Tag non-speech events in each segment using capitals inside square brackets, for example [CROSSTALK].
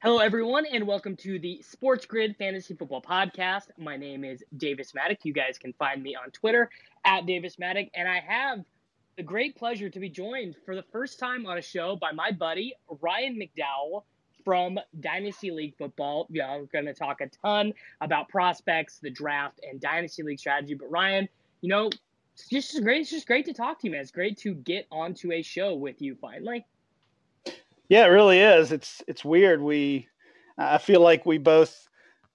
Hello, everyone, and welcome to the Sports Grid Fantasy Football Podcast. My name is Davis Mattek. You guys can find me on Twitter at Davis Mattek, and I have the great pleasure to be joined for the first time on a show by my buddy Ryan McDowell from Dynasty League Football. Yeah, we're going to talk a ton about prospects, the draft, and Dynasty League strategy. But Ryan, you know, it's just great. It's just great to talk to you, man. It's great to get onto a show with you finally. Yeah, it really is. It's it's weird. We I feel like we both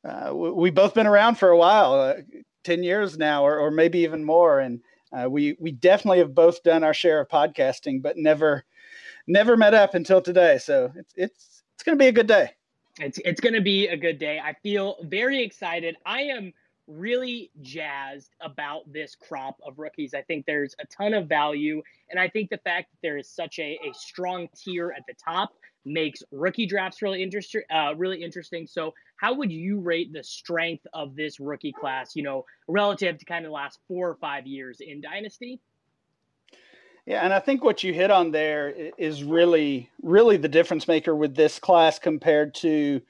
uh, we both been around for a while, uh, ten years now, or, or maybe even more, and uh, we we definitely have both done our share of podcasting, but never never met up until today. So it's it's it's going to be a good day. It's it's going to be a good day. I feel very excited. I am really jazzed about this crop of rookies. I think there's a ton of value. And I think the fact that there is such a, a strong tier at the top makes rookie drafts really interesting. Uh, really interesting. So, how would you rate the strength of this rookie class? You know, relative to kind of the last four or five years in Dynasty. Yeah, and I think what you hit on there is really, really the difference maker with this class compared to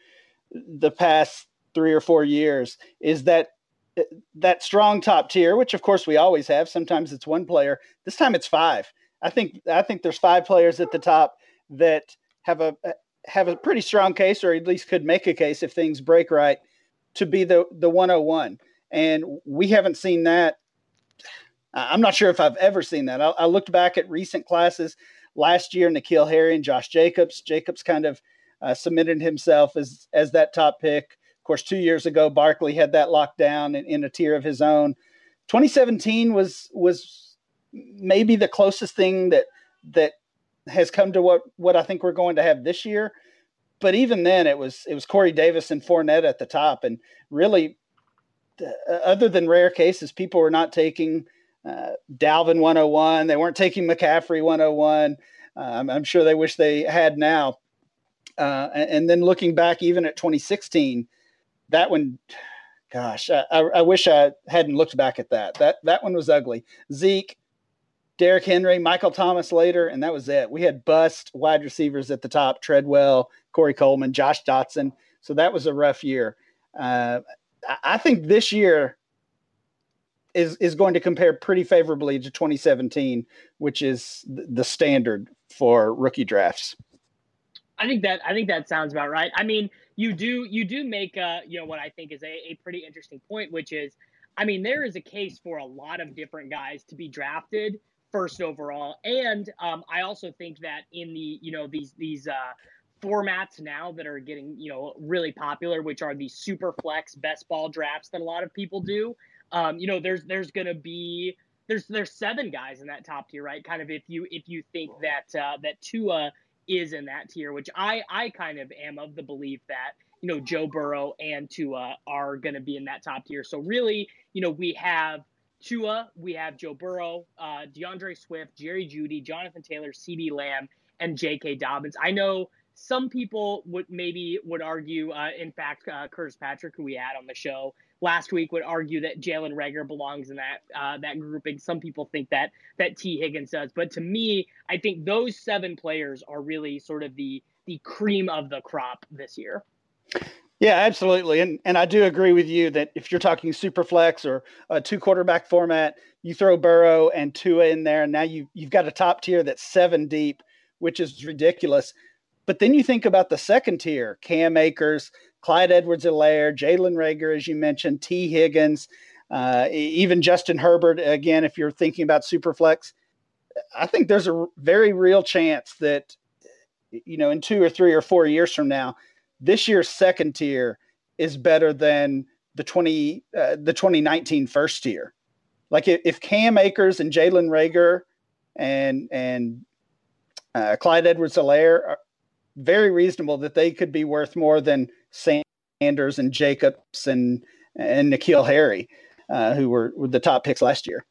the past three or four years is that that strong top tier, which of course we always have. Sometimes it's one player. This time it's five. I think I think there's five players at the top that have a have a pretty strong case, or at least could make a case if things break right, to be the the 101. And we haven't seen that. I'm not sure if I've ever seen that. I, I looked back at recent classes last year. N'Keal Harry and Josh Jacobs. Jacobs kind of uh, submitted himself as as that top pick. Of course, two years ago, Barkley had that locked down in, in a tier of his own. 2017 was was maybe the closest thing that that has come to what what I think we're going to have this year. But even then, it was it was Corey Davis and Fournette at the top, and really, uh, other than rare cases, people were not taking uh, Dalvin 101. They weren't taking McCaffrey 101. Um, I'm sure they wish they had now. Uh, and, and, then looking back, even at 2016, that one, gosh, I, I, wish I hadn't looked back at that. That that one was ugly. Zeke, Derrick Henry, Michael Thomas later, and that was it. We had bust wide receivers at the top: Treadwell, Corey Coleman, Josh Doctson. So that was a rough year. Uh, I think this year is is going to compare pretty favorably to 2017, which is the standard for rookie drafts. I think that I think that sounds about right. I mean, you do you do make uh, you know what I think is a, a pretty interesting point, which is, I mean, there is a case for a lot of different guys to be drafted first overall, and um, I also think that in the you know these these uh, formats now that are getting you know really popular, which are the super flex best ball drafts that a lot of people do. Um, you know, there's there's gonna be there's there's seven guys in that top tier, right? Kind of if you if you think that uh, that Tua is in that tier, which I I kind of am of the belief that you know Joe Burrow and Tua are going to be in that top tier. So really, you know, we have Tua, we have Joe Burrow, uh, D'Andre Swift, Jerry Jeudy, Jonathan Taylor, CeeDee Lamb, and J.K. Dobbins. I know some people would maybe would argue. Uh, in fact, uh, Curtis Patrick, who we had on the show, last week would argue that Jalen Reagor belongs in that uh, that grouping. Some people think that that Tee Higgins does, but to me, I think those seven players are really sort of the the cream of the crop this year. Yeah, absolutely, and and I do agree with you that if you're talking super flex or a two quarterback format, you throw Burrow and Tua in there, and now you you've got a top tier that's seven deep, which is ridiculous. But then you think about the second tier, Cam Akers, Clyde Edwards-Helaire, Jalen Reagor, as you mentioned, Tee Higgins, uh, even Justin Herbert. Again, if you're thinking about Superflex, I think there's a very real chance that, you know, in two or three or four years from now, this year's second tier is better than the 20 uh, the 2019 first tier. Like if, if Cam Akers and Jalen Reagor and and uh, Clyde Edwards-Helaire are very reasonable that they could be worth more than Sanders and Jacobs and and N'Keal Harry, uh, who were, were the top picks last year.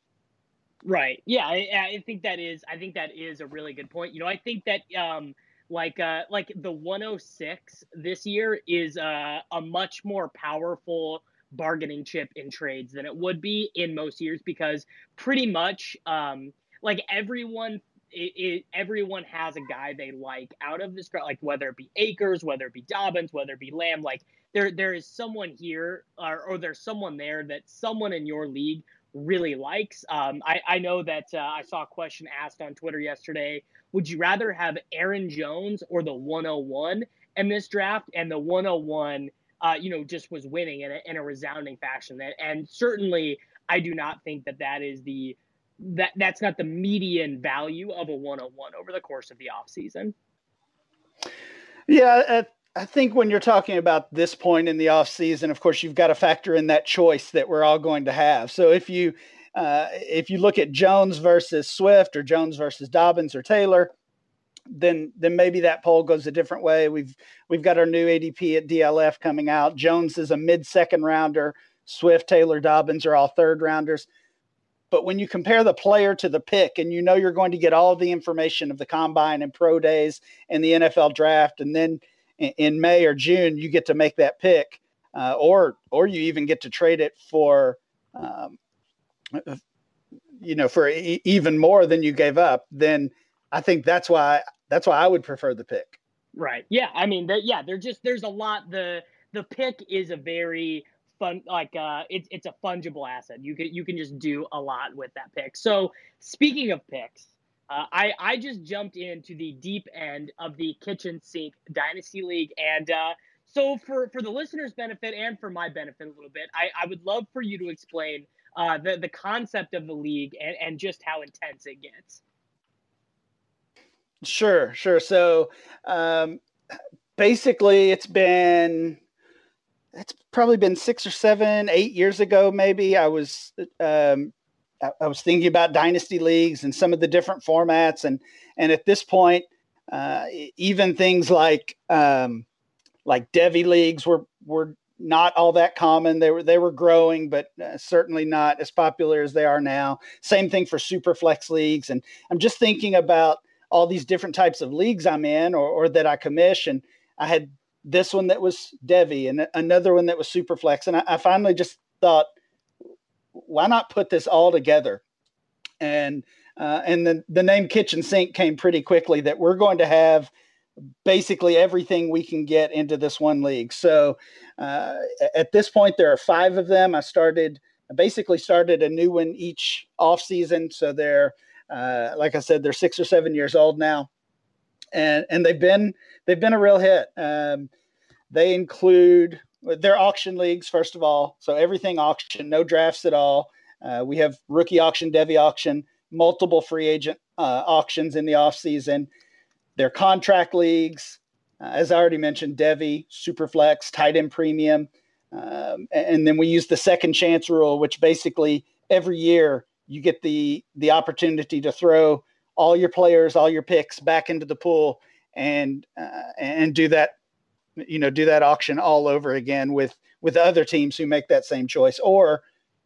Right. Yeah, I, I, think that is. I think that is a really good point. You know, I think that um, like uh, like the 106 this year is uh, a much more powerful bargaining chip in trades than it would be in most years because pretty much um, like everyone it, it, everyone has a guy they like out of this like whether it be Akers, whether it be Dobbins, whether it be Lamb, like there there is someone here or, or there's someone there that someone in your league really likes. Um, I, I know that uh, I saw a question asked on Twitter yesterday. Would you rather have Aaron Jones or the 101 in this draft? And the 101, uh, you know, just was winning in a, in a resounding fashion. And, and certainly, I do not think that that is the that that's not the median value of a 101 over the course of the offseason. Yeah, I think when you're talking about this point in the off season, of course, you've got to factor in that choice that we're all going to have. So if you uh, if you look at Jones versus Swift or Jones versus Dobbins or Taylor, then then maybe that poll goes a different way. We've we've got our new ADP at DLF coming out. Jones is a mid second rounder. Swift, Taylor, Dobbins are all third rounders. But when you compare the player to the pick, and you know you're going to get all the information of the combine and pro days and the NFL draft, and then in May or June, you get to make that pick, uh, or or you even get to trade it for, um, you know, for e- even more than you gave up. Then I think that's why that's why I would prefer the pick. Right. Yeah. I mean, yeah. They're just there's a lot. The the pick is a very fun like uh it's it's a fungible asset. You can you can just do a lot with that pick. So speaking of picks, uh, I I just jumped into the deep end of the kitchen sink dynasty league, and uh, so for for the listeners' benefit and for my benefit a little bit, I, I would love for you to explain uh, the the concept of the league and and just how intense it gets. Sure, sure. So um, basically, it's been it's probably been six or seven, eight years ago, maybe. I was um, I was thinking about dynasty leagues and some of the different formats, and and at this point, uh, even things like um, like Devy leagues were were not all that common. They were they were growing, but uh, certainly not as popular as they are now. Same thing for super flex leagues, and I'm just thinking about all these different types of leagues I'm in or, or that I commission. I had this one that was Devy and another one that was super flex, and I, I finally just thought why not put this all together? And uh, and the, the name kitchen sink came pretty quickly that we're going to have basically everything we can get into this one league. So uh, at this point, there are five of them. I started, I basically started a new one each off season. So they're, uh, like I said, they're six or seven years old now, and and they've been they've been a real hit. Um, they include they're auction leagues first of all, so everything auction, no drafts at all. Uh, we have rookie auction, Devy auction, multiple free agent uh, auctions in the off season. They're contract leagues, uh, as I already mentioned, Devy, Superflex, tight end premium, um, and then we use the second chance rule, which basically every year you get the the opportunity to throw all your players, all your picks back into the pool and uh, and do that you know do that auction all over again with with other teams who make that same choice or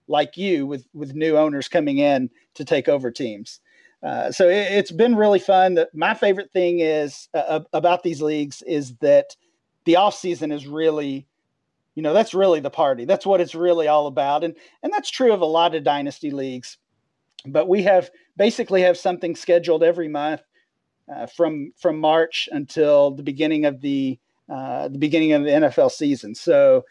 like you with with new owners coming in to take over teams. Uh, so it, has been really fun. My favorite thing is uh, about these leagues is that the off season is really you know that's really the party. That's what it's really all about. And and that's true of a lot of dynasty leagues. But we have basically have something scheduled every month uh, from from march until the beginning of the uh, the beginning of the NFL season. So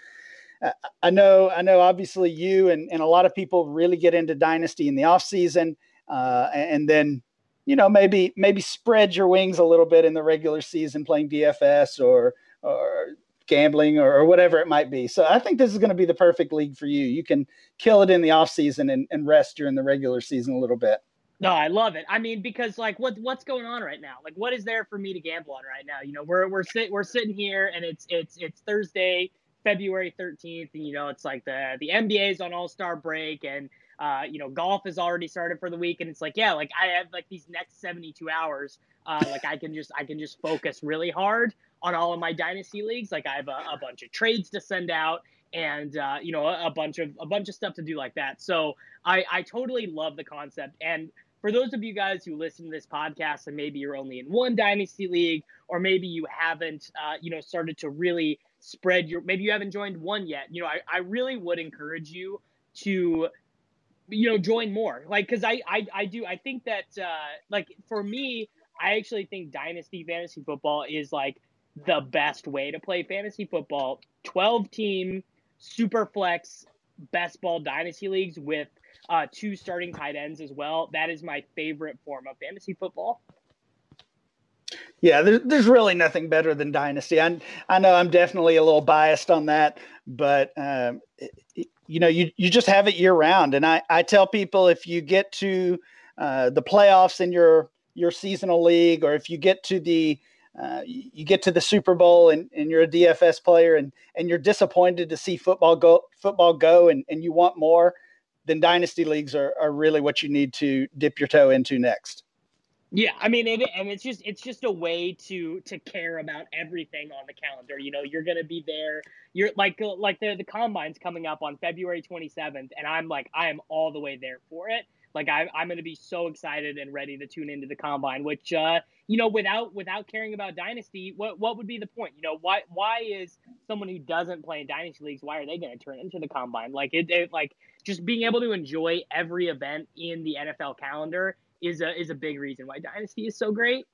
uh, I know, I know, obviously you and, and a lot of people really get into dynasty in the off season, uh, and then you know maybe maybe spread your wings a little bit in the regular season playing DFS or or gambling or, or whatever it might be. So I think this is going to be the perfect league for you. You can kill it in the off season and, and rest during the regular season a little bit. No, I love it. I mean, because like what what's going on right now? Like what is there for me to gamble on right now? You know, we're we're sit we're sitting here and it's it's it's Thursday, February 13th, and you know, it's like the the NBA's on all-star break and uh, you know, golf has already started for the week and it's like, yeah, like I have like these next 72 hours Uh, like I can just I can just focus really hard on all of my dynasty leagues. Like I have a, a bunch of trades to send out and uh, you know a, a, bunch of a bunch of stuff to do like that. So I I totally love the concept. And for those of you guys who listen to this podcast and maybe you're only in one dynasty league or maybe you haven't uh, you know started to really spread your maybe you haven't joined one yet. You know I I really would encourage you to you know join more like because I, I i do i think that uh like for me i actually think dynasty fantasy football is like the best way to play fantasy football 12 team super flex best ball dynasty leagues with uh two starting tight ends as well that is my favorite form of fantasy football yeah, there's, there's really nothing better than Dynasty. I, I know I'm definitely a little biased on that, but um, it, you know, you, you just have it year round. And I, I tell people if you get to uh, the playoffs in your your seasonal league, or if you get to the uh, you get to the Super Bowl and, and you're a DFS player and, and you're disappointed to see football go football go and, and you want more, then dynasty leagues are, are really what you need to dip your toe into next. Yeah, I mean, it, and it's just it's just a way to to care about everything on the calendar. You know, you're gonna be there. You're like like the the combine's coming up on February 27th, and I'm like I am all the way there for it. Like I, I'm gonna be so excited and ready to tune into the combine. Which uh, you know, without without caring about dynasty, what what would be the point? You know, why why is someone who doesn't play in dynasty leagues why are they gonna turn into the combine? Like it, it like just being able to enjoy every event in the NFL calendar is a is a big reason why Dynasty is so great.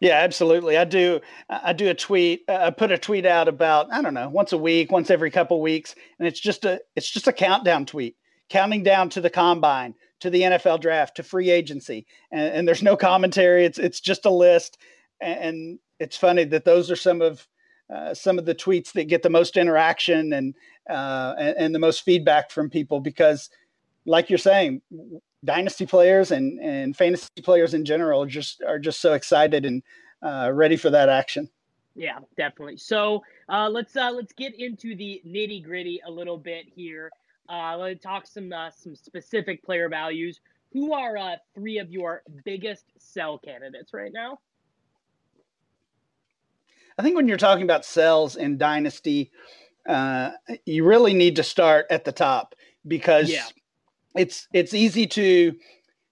Yeah, absolutely. I do. I do a tweet. Uh, I put a tweet out about I don't know once a week, once every couple weeks, and it's just a it's just a countdown tweet, counting down to the combine, to the NFL draft, to free agency, and, and there's no commentary. It's it's just a list, and it's funny that those are some of uh, some of the tweets that get the most interaction and, uh, and and the most feedback from people because, like you're saying, dynasty players and and fantasy players in general just are just so excited and uh, ready for that action. Yeah, definitely. So uh, let's uh, let's get into the nitty gritty a little bit here. Uh, let's talk some uh, some specific player values. Who are uh, three of your biggest sell candidates right now? I think when you're talking about sells in dynasty, uh, you really need to start at the top because yeah it's it's easy to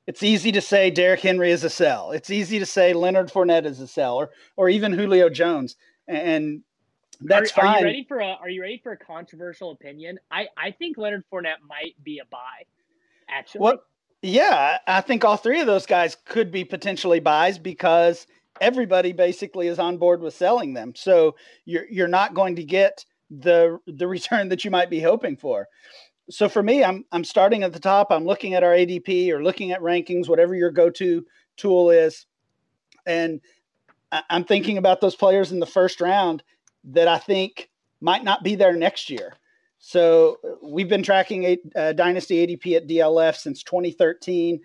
it's easy to say Derrick Henry is a sell. It's easy to say Leonard Fournette is a sell, or or even Julio Jones, and that's are, fine. Are you ready for a Are you ready for a controversial opinion? I I think Leonard Fournette might be a buy. Actually, well, yeah, I think all three of those guys could be potentially buys because everybody basically is on board with selling them. So you're you're not going to get the the return that you might be hoping for so for me, I'm I'm starting at the top. I'm looking at our ADP or looking at rankings, whatever your go-to tool is, and I'm thinking about those players in the first round that I think might not be there next year. So we've been tracking a, uh, Dynasty ADP at DLF since 2013,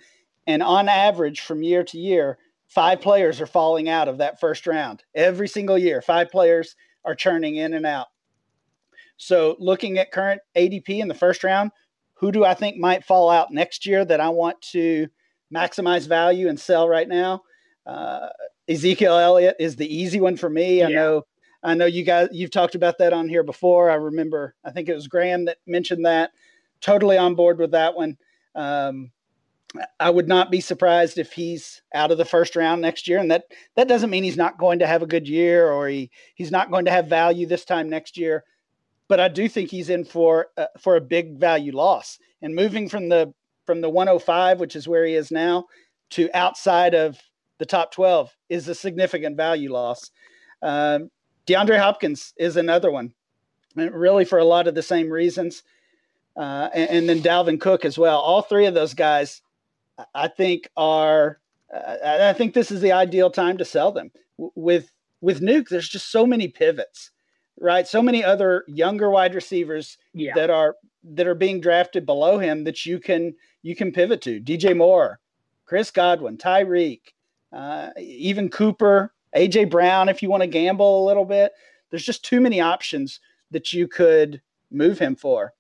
and on average, from year to year, five players are falling out of that first round every single year. Five players are churning in and out. So, looking at current ADP in the first round, who do I think might fall out next year that I want to maximize value and sell right now? Uh, Ezekiel Elliott is the easy one for me. Yeah. I know, I know you guys, you've talked about that on here before. I remember, I think it was Graham that mentioned that. Totally on board with that one. Um, I would not be surprised if he's out of the first round next year, and that that doesn't mean he's not going to have a good year or he he's not going to have value this time next year but I do think he's in for uh, for a big value loss. And moving from the from the 105, which is where he is now, to outside of the top 12 is a significant value loss. Um, DeAndre Hopkins is another one, really for a lot of the same reasons. Uh, and, and, then Dalvin Cook as well. All three of those guys, I think, are. Uh, I think this is the ideal time to sell them. with with Nuke, there's just so many pivots right? So many other younger wide receivers yeah. that are that are being drafted below him that you can you can pivot to. DJ Moore, Chris Godwin, Tyreek, uh, even Cooper, AJ Brown. If you want to gamble a little bit, there's just too many options that you could move him for.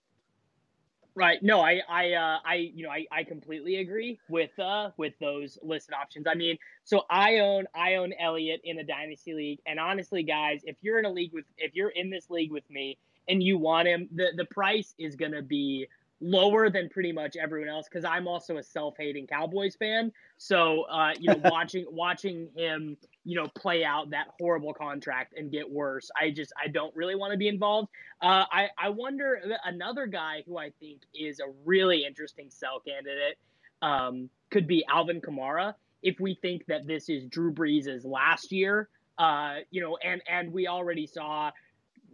Right. No, I, I, uh, I, you know, I, I completely agree with, uh, with those listed options. I mean, so I own, I own Elliott in the dynasty league, and honestly, guys, if you're in a league with, if you're in this league with me and you want him, the the price is gonna be lower than pretty much everyone else because I'm also a self-hating Cowboys fan. So uh, you know, [LAUGHS] watching watching him, you know, play out that horrible contract and get worse, I just I don't really want to be involved. Uh, I I wonder another guy who I think is a really interesting sell candidate um, could be Alvin Kamara. If we think that this is Drew Brees' last year, uh, you know, and and we already saw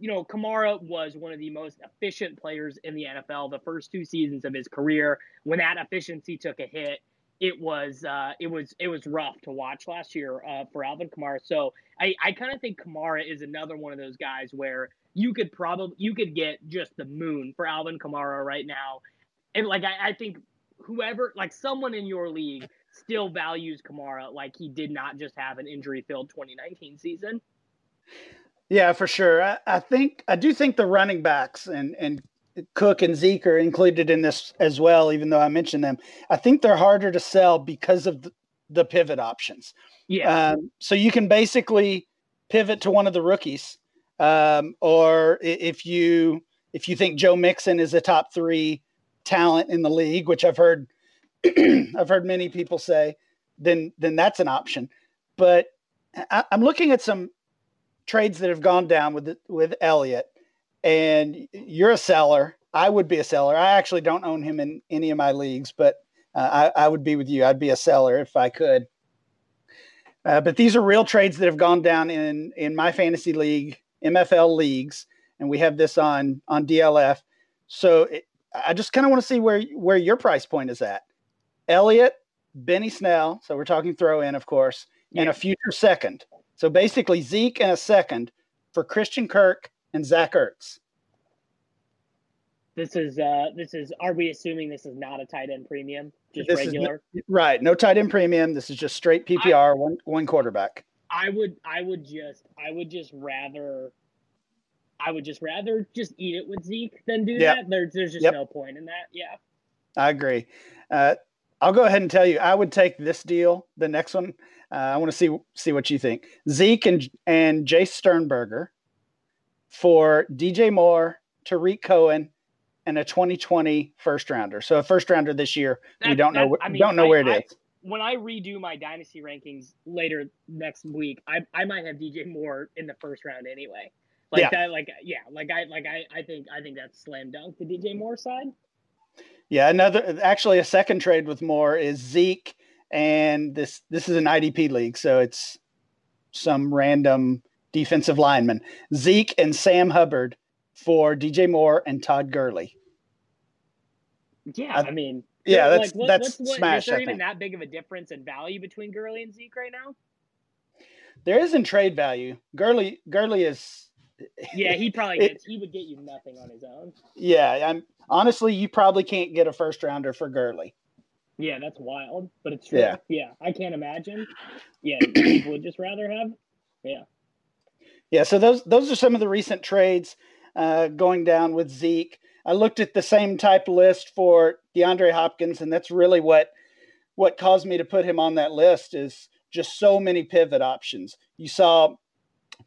you know, Kamara was one of the most efficient players in the NFL the first two seasons of his career. When that efficiency took a hit, it was uh, it was it was rough to watch last year uh, for Alvin Kamara. So I, I kind of think Kamara is another one of those guys where you could probably you could get just the moon for Alvin Kamara right now, and like I, I think whoever like someone in your league still values Kamara like he did not just have an injury filled 2019 season. Yeah, for sure. I, I, think I do think the running backs and and Cook and Zeke are included in this as well, even though I mentioned them. I think they're harder to sell because of the, the pivot options. Yeah. Um, so you can basically pivot to one of the rookies, um, or if you if you think Joe Mixon is a top three talent in the league, which I've heard [CLEARS THROAT] I've heard many people say, then then that's an option. But I, I'm looking at some trades that have gone down with with Elliott, and you're a seller. I would be a seller. I actually don't own him in any of my leagues, but uh, I, I, would be with you. I'd be a seller if I could. Uh, but these are real trades that have gone down in in my fantasy league, MFL leagues, and we have this on on DLF. So it, I just kind of want to see where where your price point is at. Elliott, Benny Snell. So we're talking throw in, of course, yeah. and a future second. So basically, Zeke and a second for Christian Kirk and Zach Ertz. This is uh this is are we assuming this is not a tight end premium, just this regular? Is, right, no tight end premium. This is just straight PPR, I, one one quarterback. I would I would just I would just rather I would just rather just eat it with Zeke than do yep. that. There's there's just yep. no point in that. Yeah. I agree. Uh, I'll go ahead and tell you, I would take this deal, the next one, uh, I want to see see what you think. Zeke and and Jace Sternberger for DJ Moore, Tarik Cohen, and a 2020 first rounder. So a first rounder this year. That, we don't that, know. I mean, don't know I, where it I, is. When I redo my dynasty rankings later next week, I, I might have DJ Moore in the first round anyway. Like yeah. that, like yeah, like I like I, I think I think that's slam dunk the DJ Moore side. Yeah, another actually a second trade with Moore is Zeke and this this is an IDP league, so it's some random defensive lineman. Zeke and Sam Hubbard for DJ Moore and Todd Gurley. Yeah, I, I mean, yeah, that's like, what, that's what, smash. Is there even that big of a difference in value between Gurley and Zeke right now? There isn't trade value. Gurley Gurley is. Yeah, he probably [LAUGHS] gets. It, he would get you nothing on his own. Yeah, I'm honestly, you probably can't get a first rounder for Gurley. Yeah, that's wild, but it's true. Yeah, yeah I can't imagine. Yeah, [CLEARS THROAT] people would just rather have. Yeah. Yeah, so those those are some of the recent trades uh, going down with Zeke. I looked at the same type list for DeAndre Hopkins, and that's really what what caused me to put him on that list is just so many pivot options. You saw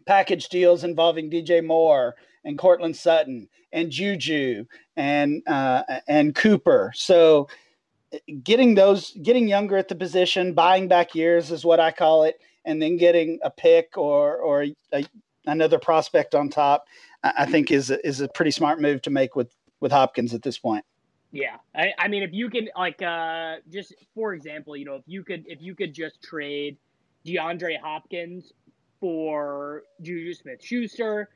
package deals involving DJ Moore and Courtland Sutton and Juju and uh, and Cooper. So getting those getting younger at the position buying back years is what i call it and then getting a pick or or a, another prospect on top i think is is a pretty smart move to make with with hopkins at this point yeah i, I mean if you can like uh just for example you know if you could if you could just trade deandre hopkins for juju smith schuster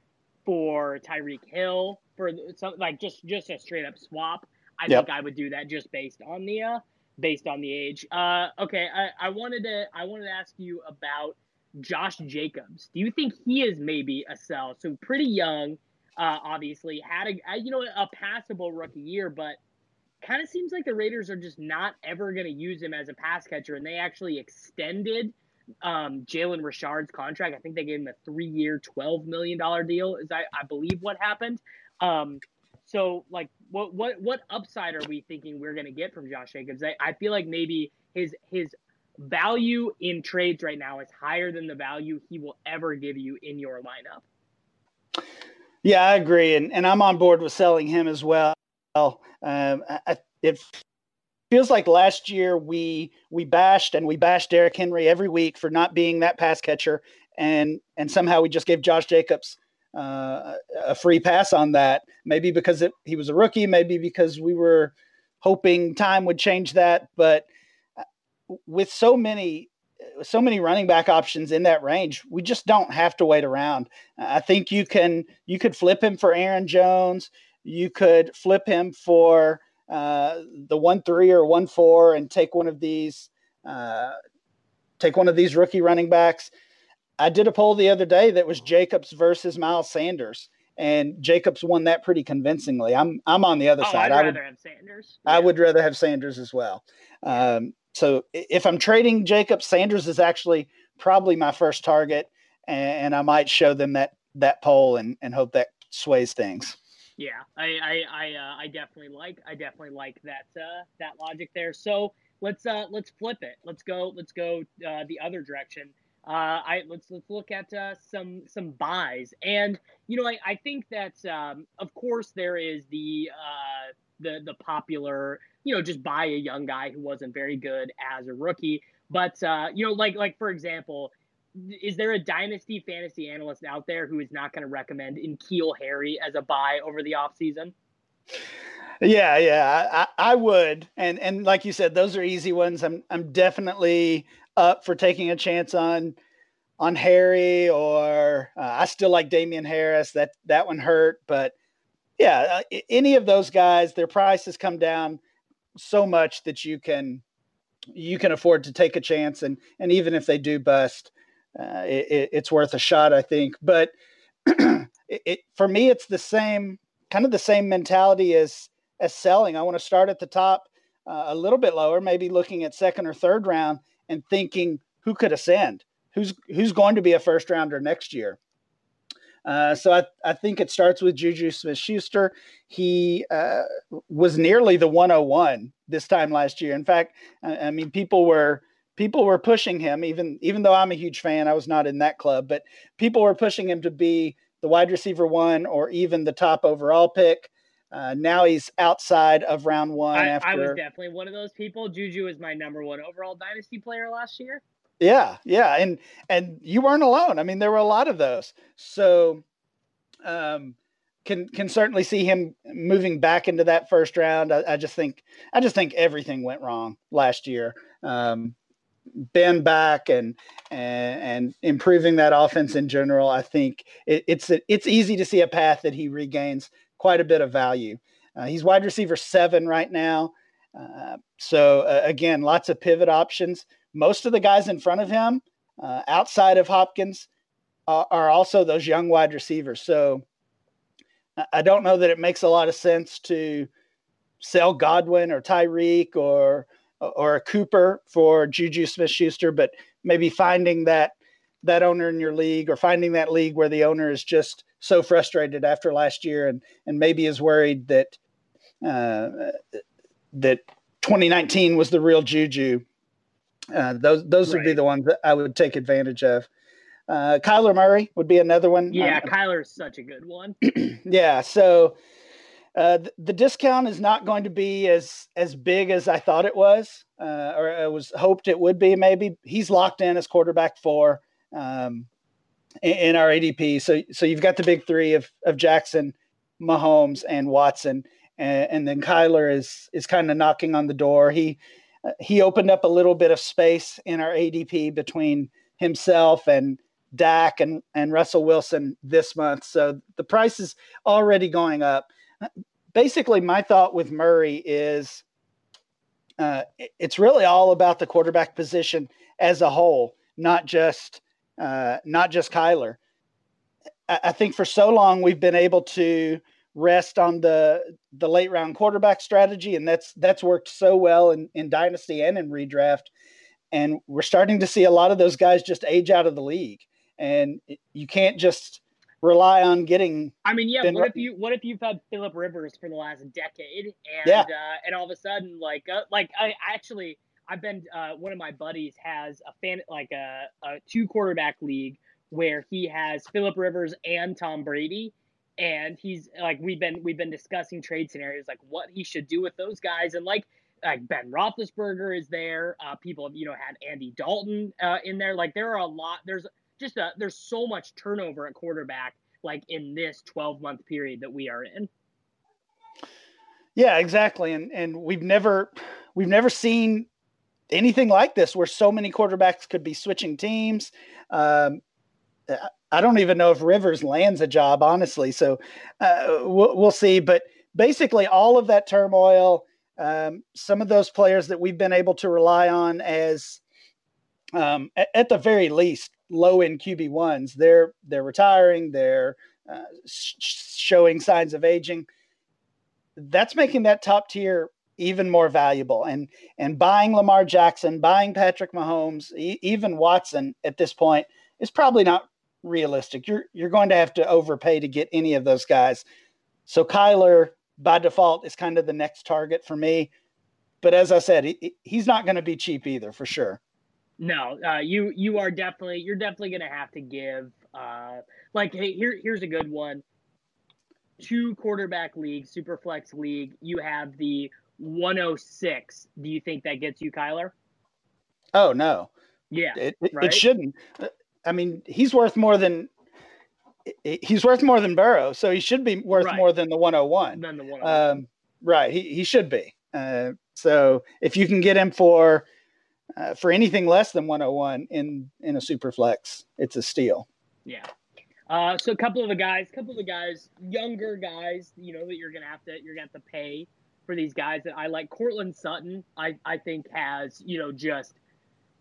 for tyreek hill for something like just just a straight up swap I yep. think I would do that just based on the uh, based on the age. Uh, okay, I, I wanted to I wanted to ask you about Josh Jacobs. Do you think he is maybe a sell? So pretty young, uh, obviously had a you know a passable rookie year, but kind of seems like the Raiders are just not ever going to use him as a pass catcher, and they actually extended um, Jalen Richard's contract. I think they gave him a three-year, twelve million dollar deal. Is I, I believe what happened. Um, so like what what what upside are we thinking we're going to get from Josh Jacobs? I, I feel like maybe his his value in trades right now is higher than the value he will ever give you in your lineup. Yeah, I agree, and and I'm on board with selling him as well. Um, I, it feels like last year we we bashed and we bashed Derrick Henry every week for not being that pass catcher, and and somehow we just gave Josh Jacobs uh, a free pass on that. Maybe because it, he was a rookie, maybe because we were hoping time would change that. But uh, with so many so many running back options in that range, we just don't have to wait around. I think you can you could flip him for Aaron Jones. You could flip him for uh, the one three or one four and take one of these uh, take one of these rookie running backs. I did a poll the other day that was Jacobs versus Miles Sanders, and Jacobs won that pretty convincingly. I'm I'm on the other oh, side. I'd rather would, have Sanders. Yeah. I would rather have Sanders as well. Um, so if I'm trading Jacobs, Sanders is actually probably my first target, and, and I might show them that that poll and and hope that sways things. Yeah, I I I, uh, I definitely like I definitely like that uh, that logic there. So let's uh let's flip it. Let's go let's go uh, the other direction. Uh, I let's let's look at uh, some some buys, and you know I, I think that um, of course there is the uh, the the popular you know just buy a young guy who wasn't very good as a rookie, but uh, you know like like for example, is there a dynasty fantasy analyst out there who is not going to recommend N'Keal Harry as a buy over the offseason? Yeah, yeah, I, I would, and and like you said, those are easy ones. I'm I'm definitely up for taking a chance on on Harry, or uh, I still like Damien Harris. That that one hurt, but yeah, uh, any of those guys, their prices come down so much that you can you can afford to take a chance, and and even if they do bust, uh, it, it's worth a shot, I think. But [CLEARS THROAT] it, it, for me, it's the same kind of the same mentality as as selling. I want to start at the top, uh, a little bit lower, maybe looking at second or third round, and thinking who could ascend, who's who's going to be a first rounder next year. Uh, so I, I think it starts with Juju Smith Schuster. He uh, was nearly the 101 this time last year. In fact, I, I, mean, people were people were pushing him, even even though I'm a huge fan, I was not in that club, but people were pushing him to be the wide receiver one or even the top overall pick. Uh, now he's outside of round one. I, after I was definitely one of those people. Juju is my number one overall dynasty player last year. Yeah, yeah, and and you weren't alone. I mean, there were a lot of those. So, um, can can certainly see him moving back into that first round. I, I just think I just think everything went wrong last year. Um, Ben back and, and and improving that offense in general. I think it, it's it's easy to see a path that he regains quite a bit of value. Uh, he's wide receiver seven right now. Uh, so uh, again, lots of pivot options. Most of the guys in front of him, uh, outside of Hopkins, are also those young wide receivers. So I don't know that it makes a lot of sense to sell Godwin or Tyreek or or a Cooper for Juju Smith Schuster, but maybe finding that that owner in your league or finding that league where the owner is just so frustrated after last year and and maybe is worried that uh, that 2019 was the real Juju. Uh, those those right. would be the ones that I would take advantage of. Uh, Kyler Murray would be another one. Yeah, uh, Kyler is such a good one. [CLEARS THROAT] yeah, so uh, the, discount is not going to be as as big as I thought it was, uh, or I was hoped it would be. Maybe he's locked in as quarterback four. Um, in, our ADP. So so you've got the big three of of Jackson, Mahomes, and Watson, and, and then Kyler is is kind of knocking on the door. He uh, he opened up a little bit of space in our ADP between himself and Dak and and Russell Wilson this month. So the price is already going up. Basically, my thought with Murray is. Uh, it's really all about the quarterback position as a whole, not just uh, not just Kyler. I, I think for so long we've been able to rest on the the late round quarterback strategy, and that's that's worked so well in, in dynasty and in redraft. And we're starting to see a lot of those guys just age out of the league, and you can't just rely on getting. I mean, yeah. What if you what if you've had Philip Rivers for the last decade, and yeah. uh, and all of a sudden, like uh, like I actually I've been uh, one of my buddies has a fan like a, a two quarterback league where he has Philip Rivers and Tom Brady, and he's like we've been we've been discussing trade scenarios like what he should do with those guys, and like like Ben Roethlisberger is there. Uh, people have you know had Andy Dalton uh, in there. Like there are a lot. There's just there's so much turnover at quarterback like in this 12 month period that we are in. Yeah, exactly. And and we've never we've never seen anything like this where so many quarterbacks could be switching teams. Um, I don't even know if Rivers lands a job, honestly. So uh, we'll, we'll, see. But basically, all of that turmoil, um, some of those players that we've been able to rely on as, um, at, at, the very least, low end QB ones, they're they're retiring. They're uh, sh- showing signs of aging. That's making that top tier even more valuable. And and buying Lamar Jackson, buying Patrick Mahomes, e- even Watson at this point is probably not realistic. You're you're going to have to overpay to get any of those guys. So Kyler by default is kind of the next target for me. But as I said, he, he's not going to be cheap either, for sure. No, uh, you you are definitely you're definitely going to have to give uh, like hey here here's a good one. Two quarterback league, super flex league. You have the 106. Do you think that gets you Kyler? Oh no. Yeah, it, it, right? it shouldn't. I mean, he's worth more than he's worth more than Burrow, so he should be worth right. more than the 101. Than the 101. Um, right, he he should be. Uh, so if you can get him for uh, for anything less than 101 in in a super flex, it's a steal. Yeah. Uh, so a couple of the guys, a couple of the guys, younger guys, you know that you're gonna have to you're gonna have to pay for these guys that I like. Courtland Sutton, I I think has you know just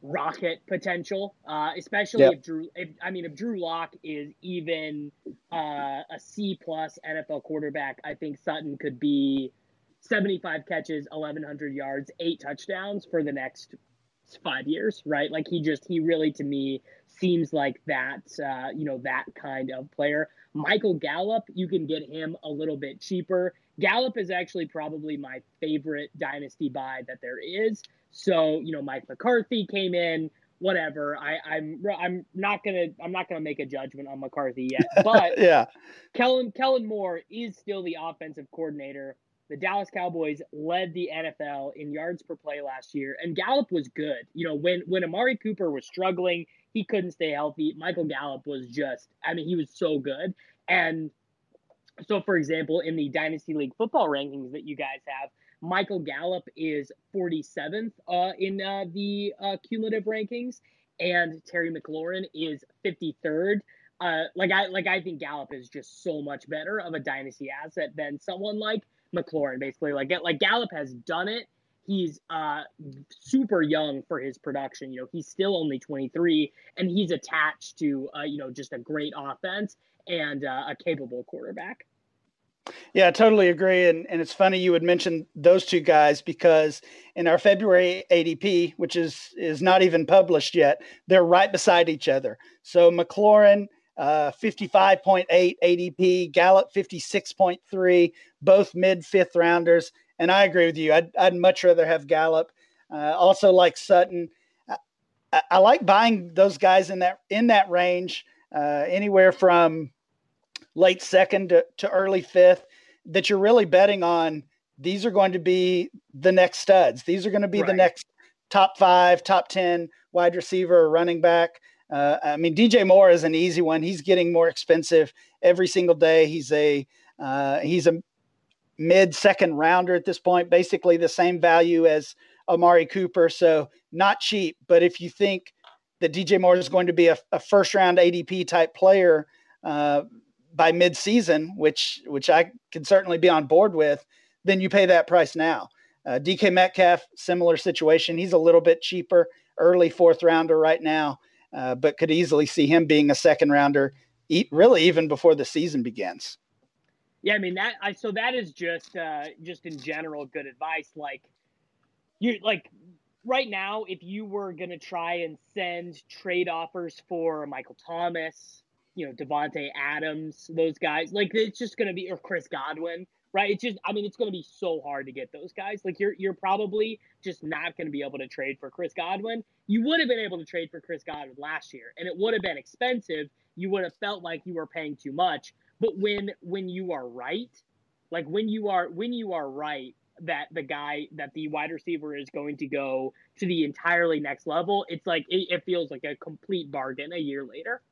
rocket potential, uh, especially yep. if Drew. If I mean, if Drew Lock is even uh, a C plus NFL quarterback, I think Sutton could be 75 catches, 1100 yards, eight touchdowns for the next five years, right? Like he just he really to me seems like that uh, you know that kind of player. Michael Gallup, you can get him a little bit cheaper. Gallup is actually probably my favorite dynasty buy that there is. So you know, Mike McCarthy came in. Whatever. I, I'm I'm not gonna I'm not gonna make a judgment on McCarthy yet. [LAUGHS] But yeah, Kellen Kellen Moore is still the offensive coordinator. The Dallas Cowboys led the NFL in yards per play last year, and Gallup was good. You know, when when Amari Cooper was struggling, he couldn't stay healthy. Michael Gallup was just, I mean, he was so good. And so, for example, in the Dynasty League football rankings that you guys have, Michael Gallup is 47th uh, in uh, the uh, cumulative rankings, and Terry McLaurin is 53rd. Uh, like I like I think Gallup is just so much better of a dynasty asset than someone like McLaurin. Basically, like like Gallup has done it. He's uh, super young for his production. You know, he's still only 23, and he's attached to uh, you know just a great offense and uh, a capable quarterback. Yeah, I totally agree. And, and it's funny you would mention those two guys because in our February ADP, which is is not even published yet, they're right beside each other. So McLaurin, uh, 55.8 ADP, Gallup 56.3, both mid fifth rounders. And I agree with you. I'd, I'd much rather have Gallup. Uh, also like Sutton. I, I, like buying those guys in that in that range, uh, anywhere from late second to, to early fifth that you're really betting on these are going to be the next studs. These are going to be right. the next top five, top 10 wide receiver or running back. Uh, I mean, DJ Moore is an easy one. He's getting more expensive every single day. He's a uh, he's a mid second rounder at this point, basically the same value as Amari Cooper. So not cheap. But if you think that DJ Moore is going to be a, a first round ADP type player, uh, by mid-season, which which I can certainly be on board with, then you pay that price now. Uh, DK Metcalf, similar situation. He's a little bit cheaper, early fourth rounder right now, uh, but could easily see him being a second rounder, eat, really even before the season begins. Yeah, I mean that. I so that is just uh, just in general good advice. Like you like right now, if you were gonna try and send trade offers for Michael Thomas, you know Davante Adams, those guys. Like it's just to be or Chris Godwin, right? It's just I mean it's going to be so hard to get those guys. Like you're you're probably just not going to be able to trade for Chris Godwin. You would have been able to trade for Chris Godwin last year, and it would have been expensive. You would have felt like you were paying too much. But when when you are right, like when you are when you are right that the guy that the wide receiver is going to go to the entirely next level, it's like it, it feels like a complete bargain a year later.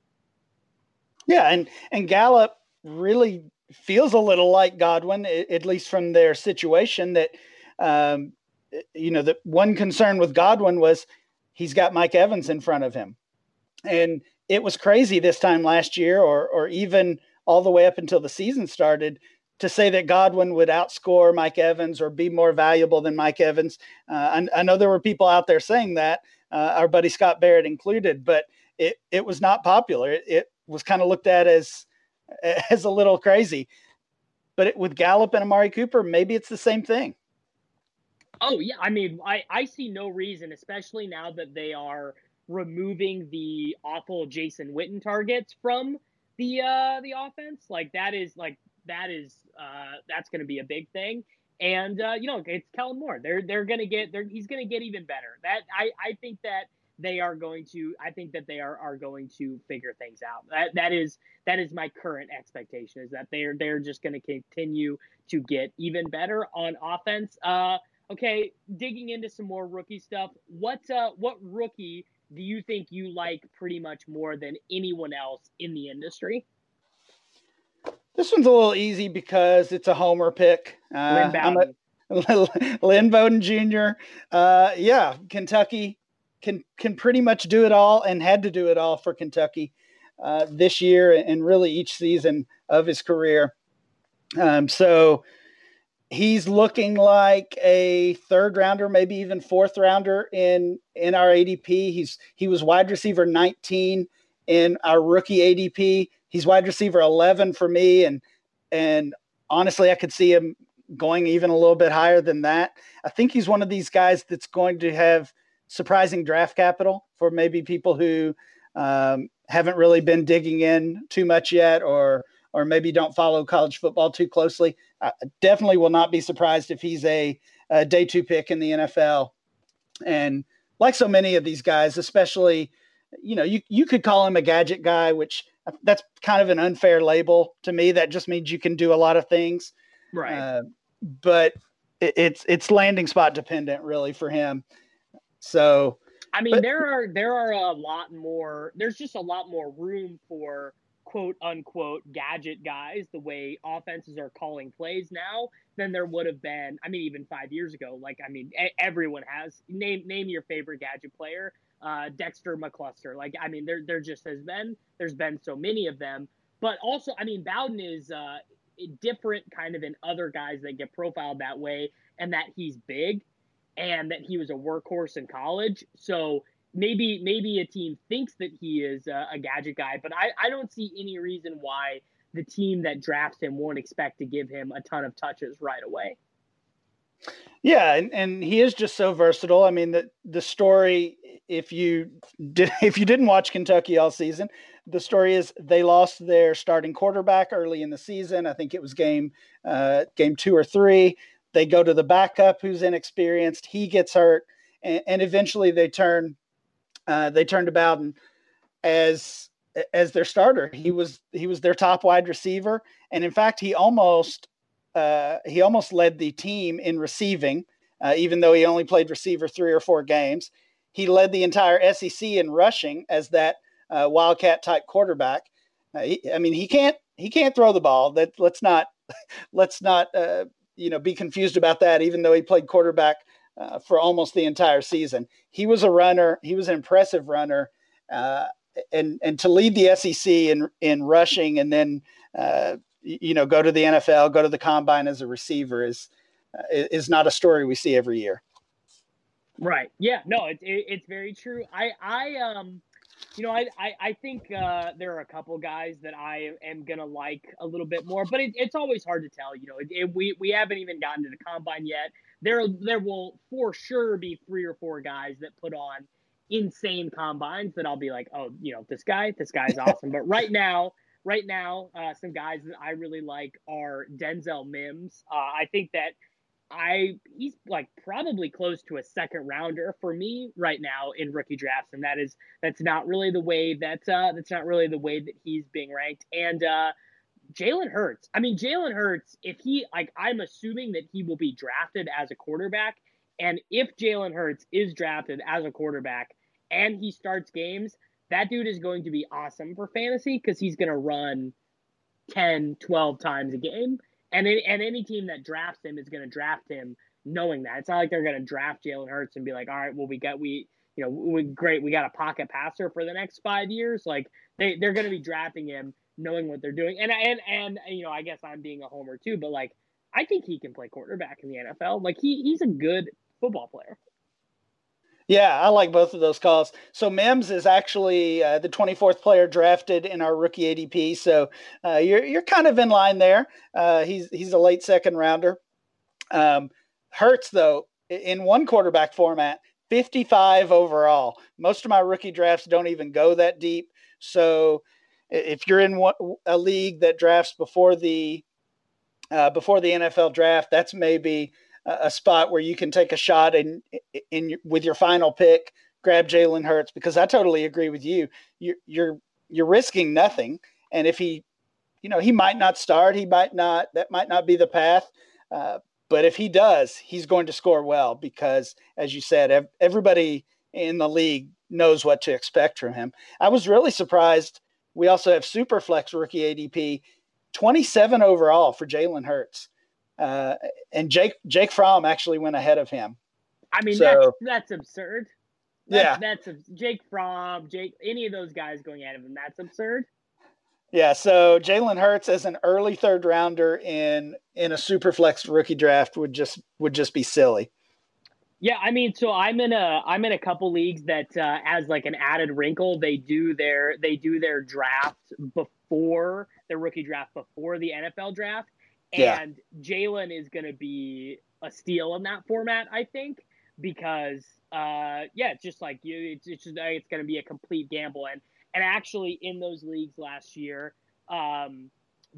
Yeah, and and Gallup really feels a little like Godwin, at least from their situation. That um, you know, the one concern with Godwin was he's got Mike Evans in front of him, and it was crazy this time last year, or or even all the way up until the season started. To say that Godwin would outscore Mike Evans or be more valuable than Mike Evans, uh, I, I, know there were people out there saying that, uh, our buddy Scott Barrett included, but it it was not popular. It, it was kind of looked at as [LAUGHS] as a little crazy. But it, with Gallup and Amari Cooper, maybe it's the same thing. Oh yeah, I mean, I I see no reason, especially now that they are removing the awful Jason Witten targets from the uh the offense. Like that is like that is uh that's going to be a big thing. And uh, you know, it's Kellen Moore. They're they're gonna get they're he's gonna get even better. That I I think that they are going to i think that they are are going to figure things out that that is that is my current expectation is that they're they're just going to continue to get even better on offense uh okay digging into some more rookie stuff what uh what rookie do you think you like pretty much more than anyone else in the industry this one's a little easy because it's a homer pick uh, Lynn, Bowden. [LAUGHS] Lynn Bowden Jr. Uh, yeah, Kentucky can can pretty much do it all and had to do it all for Kentucky uh, this year and really each season of his career. Um, so he's looking like a third rounder, maybe even fourth rounder in in our ADP. He's he was wide receiver 19 in our rookie ADP. He's wide receiver 11 for me, and and honestly, I could see him going even a little bit higher than that. I think he's one of these guys that's going to have surprising draft capital for maybe people who um, haven't really been digging in too much yet or or maybe don't follow college football too closely. I definitely will not be surprised if he's a, a day two pick in the NFL. And like so many of these guys, especially, you know, you, you could call him a gadget guy, which that's kind of an unfair label to me. That just means you can do a lot of things. Right. Uh, but it, it's, it's landing spot dependent really for him. So I mean, but, there are there are a lot more. There's just a lot more room for quote unquote gadget guys. The way offenses are calling plays now than there would have been. I mean, even five years ago. Like, I mean, everyone has name name your favorite gadget player. Uh, Dexter McCluster. Like, I mean, there there just has been there's been so many of them. But also, I mean, Bowden is uh, different kind of in other guys that get profiled that way, and that he's big and that he was a workhorse in college. So maybe maybe a team thinks that he is a, a, gadget guy, but I, I don't see any reason why the team that drafts him won't expect to give him a ton of touches right away. Yeah, and, and he is just so versatile. I mean, the the story, if you did, [LAUGHS] if you didn't watch Kentucky all season, the story is they lost their starting quarterback early in the season. I think it was game uh, game two or three. They go to the backup who's inexperienced. He gets hurt, and, and eventually they turn uh, they turned to Bowden as as their starter. He was he was their top wide receiver, and in fact, he almost uh, he almost led the team in receiving, uh, even though he only played receiver three or four games. He led the entire SEC in rushing as that uh, wildcat type quarterback. Uh, he, I mean, he can't he can't throw the ball. That let's not [LAUGHS] let's not uh, you know be confused about that. Even though he played quarterback uh, for almost the entire season, he was a runner. He was an impressive runner, uh, and and to lead the SEC in in rushing and then uh, you know go to the NFL, go to the combine as a receiver is uh, is not a story we see every year. Right. Yeah. No. It's it, it's very true. I I um you know, I I, I think uh, there are a couple guys that I am gonna like a little bit more, but it, it's always hard to tell. You know, it, it, we we haven't even gotten to the combine yet. There there will for sure be three or four guys that put on insane combines that I'll be like, oh, you know, this guy, this guy's [LAUGHS] awesome. but right now, right now, uh, some guys that I really like are Denzel Mims. Uh, I think that I he's like probably close to a second rounder for me right now in rookie drafts, and that is that's not really the way that uh, that's not really the way that he's being ranked. And uh, Jalen Hurts, I mean Jalen Hurts, if he like I'm assuming that he will be drafted as a quarterback, and if Jalen Hurts is drafted as a quarterback and he starts games, that dude is going to be awesome for fantasy because he's going to run 10, 12 times a game and it, and any team that drafts him is going to draft him knowing that. It's not like they're going to draft Jalen Hurts and be like, all right, well we got we you know we great we got a pocket passer for the next five years. Like they they're going to be drafting him knowing what they're doing. And and and you know I guess I'm being a homer too, but like I think he can play quarterback in the NFL. Like he he's a good football player. Yeah, I like both of those calls. So Mims is actually uh, the 24th player drafted in our rookie ADP. So uh, you're you're kind of in line there. Uh, he's he's a late second rounder. Um, Hurts though in one quarterback format, 55 overall. Most of my rookie drafts don't even go that deep. So if you're in one, a league that drafts before the uh, before the NFL draft, that's maybe a spot where you can take a shot in in with your final pick, grab Jalen Hurts because I totally agree with you. You're you're you're risking nothing, and if he, you know, he might not start, he might not. That might not be the path. Uh, but if he does, he's going to score well because, as you said, everybody in the league knows what to expect from him. I was really surprised. We also have Superflex rookie ADP, 27 overall for Jalen Hurts. Uh, and Jake Jake Fromm actually went ahead of him. I mean, so, that's, that's absurd. That's, yeah, that's Jake Fromm, Jake, any of those guys going ahead of him. That's absurd. Yeah, so Jalen Hurts as an early third rounder in in a super flex rookie draft would just would just be silly. Yeah, I mean, so I'm in a I'm in a couple leagues that uh, as like an added wrinkle, they do their they do their draft before the rookie draft before the NFL draft. And yeah. Jalen is going to be a steal in that format, I think, because uh, yeah, it's just like you, it's, it's just it's going to be a complete gamble. And and actually, in those leagues last year, um,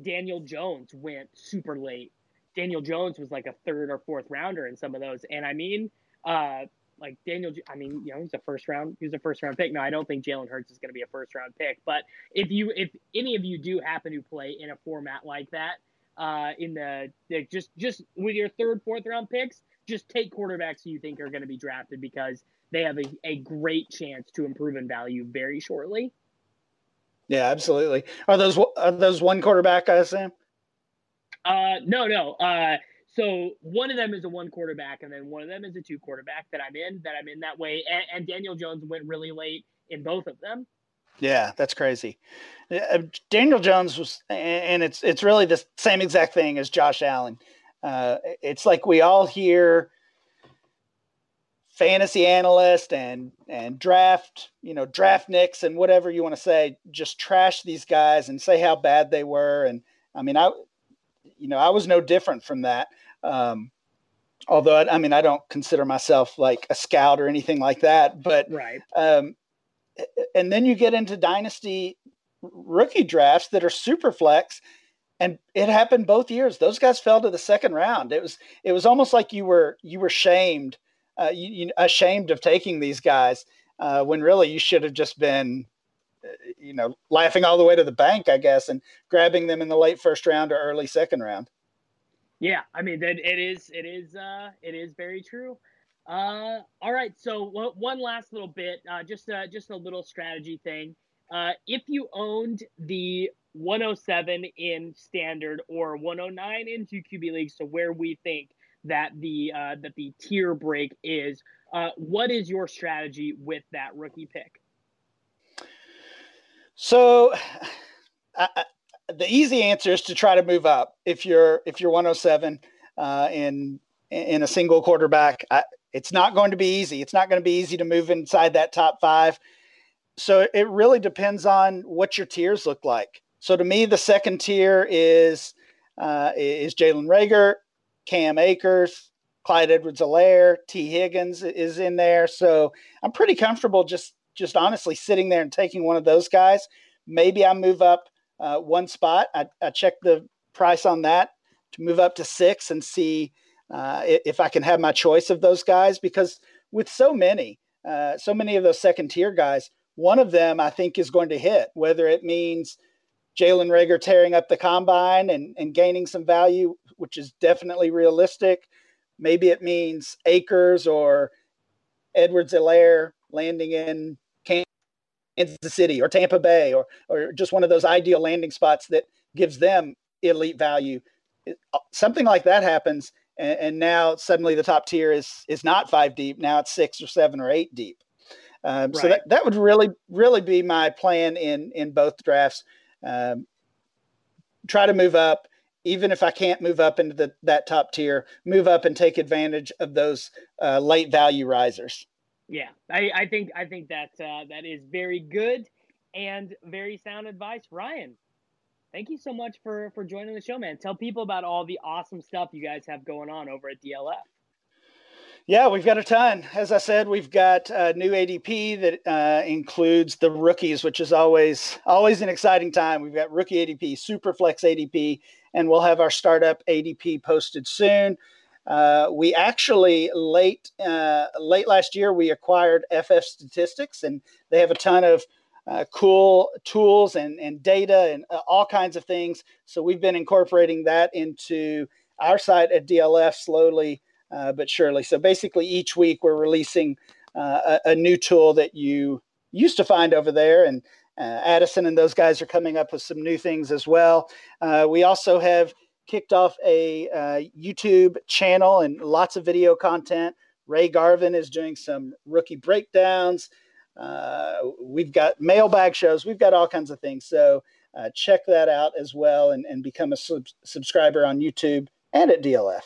Daniel Jones went super late. Daniel Jones was like a third or fourth rounder in some of those, and I mean, uh, like Daniel, I mean, you know, he's a first round, he's a first round pick. No, I don't think Jalen Hurts is going to be a first round pick. But if you, if any of you do happen to play in a format like that, uh, in the, the just just with your third, fourth round picks, just take quarterbacks you think are going to be drafted because they have a, a great chance to improve in value very shortly. Yeah, absolutely. Are those are those one quarterback, I assume? Uh, no, no. Uh, so one of them is a one quarterback, and then one of them is a two quarterback that I'm in. That I'm in that way, and, and Daniel Jones went really late in both of them. Yeah, that's crazy. Uh, Daniel Jones was, and it's it's really the same exact thing as Josh Allen. Uh, it's like we all hear fantasy analyst and and draft, you know, draft nicks and whatever you want to say, just trash these guys and say how bad they were. And I mean, I, you know, I was no different from that. Um, although I, I mean, I don't consider myself like a scout or anything like that, but right. Um, and then you get into dynasty rookie drafts that are super flex and it happened both years. Those guys fell to the second round. It was it was almost like you were you were shamed uh, you, you, ashamed of taking these guys uh, when really you should have just been uh, you know laughing all the way to the bank i guess and grabbing them in the late first round or early second round. Yeah i mean it, it is it is uh it is very true uh, all right. So one last little bit, uh, just uh, just a little strategy thing. Uh, if you owned the 107 in standard or 109 in two QB leagues, so where we think that the uh, that the tier break is, uh, what is your strategy with that rookie pick? So, [SIGHS] I, the easy answer is to try to move up. If you're if you're 107 uh, in in a single quarterback, I, it's not going to be easy. It's not going to be easy to move inside that top five. So it really depends on what your tiers look like. So to me, the second tier is uh, is Jalen Reagor, Cam Akers, Clyde Edwards-Helaire, Tee Higgins is in there. So I'm pretty comfortable just just honestly sitting there and taking one of those guys. Maybe I move up uh, one spot. I, I check the price on that to move up to six and see uh, if I can have my choice of those guys. Because with so many, uh, so many of those second tier guys, one of them I think is going to hit, whether it means Jalen Reagor tearing up the combine and, and gaining some value, which is definitely realistic. Maybe it means Akers or Edwards-Helaire landing in Kansas City or Tampa Bay or or just one of those ideal landing spots that gives them elite value. Something like that happens, and, and now suddenly the top tier is is not five deep. Now it's six or seven or eight deep. Um, right. So that, that would really really be my plan in in both drafts. Um, try to move up, even if I can't move up into the, that top tier, move up and take advantage of those uh, late value risers. Yeah, I, I think I think that uh, that is very good and very sound advice, Ryan. Thank you so much for for joining the show, man. Tell people about all the awesome stuff you guys have going on over at DLF. Yeah, we've got a ton. As I said, we've got a new ADP that uh, includes the rookies, which is always always an exciting time. We've got rookie ADP, super flex ADP, and we'll have our startup ADP posted soon. Uh, we actually late uh, late last year we acquired FF Statistics, and they have a ton of uh, cool tools and, and data and uh, all kinds of things. So we've been incorporating that into our site at DLF slowly uh, but surely. So basically, each week we're releasing uh, a, a, new tool that you used to find over there, and Addison and those guys are coming up with some new things as well. we also have kicked off a uh, YouTube channel and lots of video content. Ray Garvin is doing some rookie breakdowns. Uh, we've got mailbag shows. We've got all kinds of things. So uh, check that out as well and, and become a sub- subscriber on YouTube and at DLF.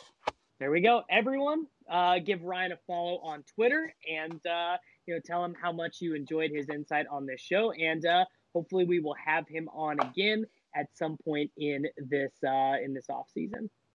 There we go. Everyone, uh, give Ryan a follow on Twitter and uh, you know tell him how much you enjoyed his insight on this show. And uh, hopefully we will have him on again at some point in this uh, in this off season.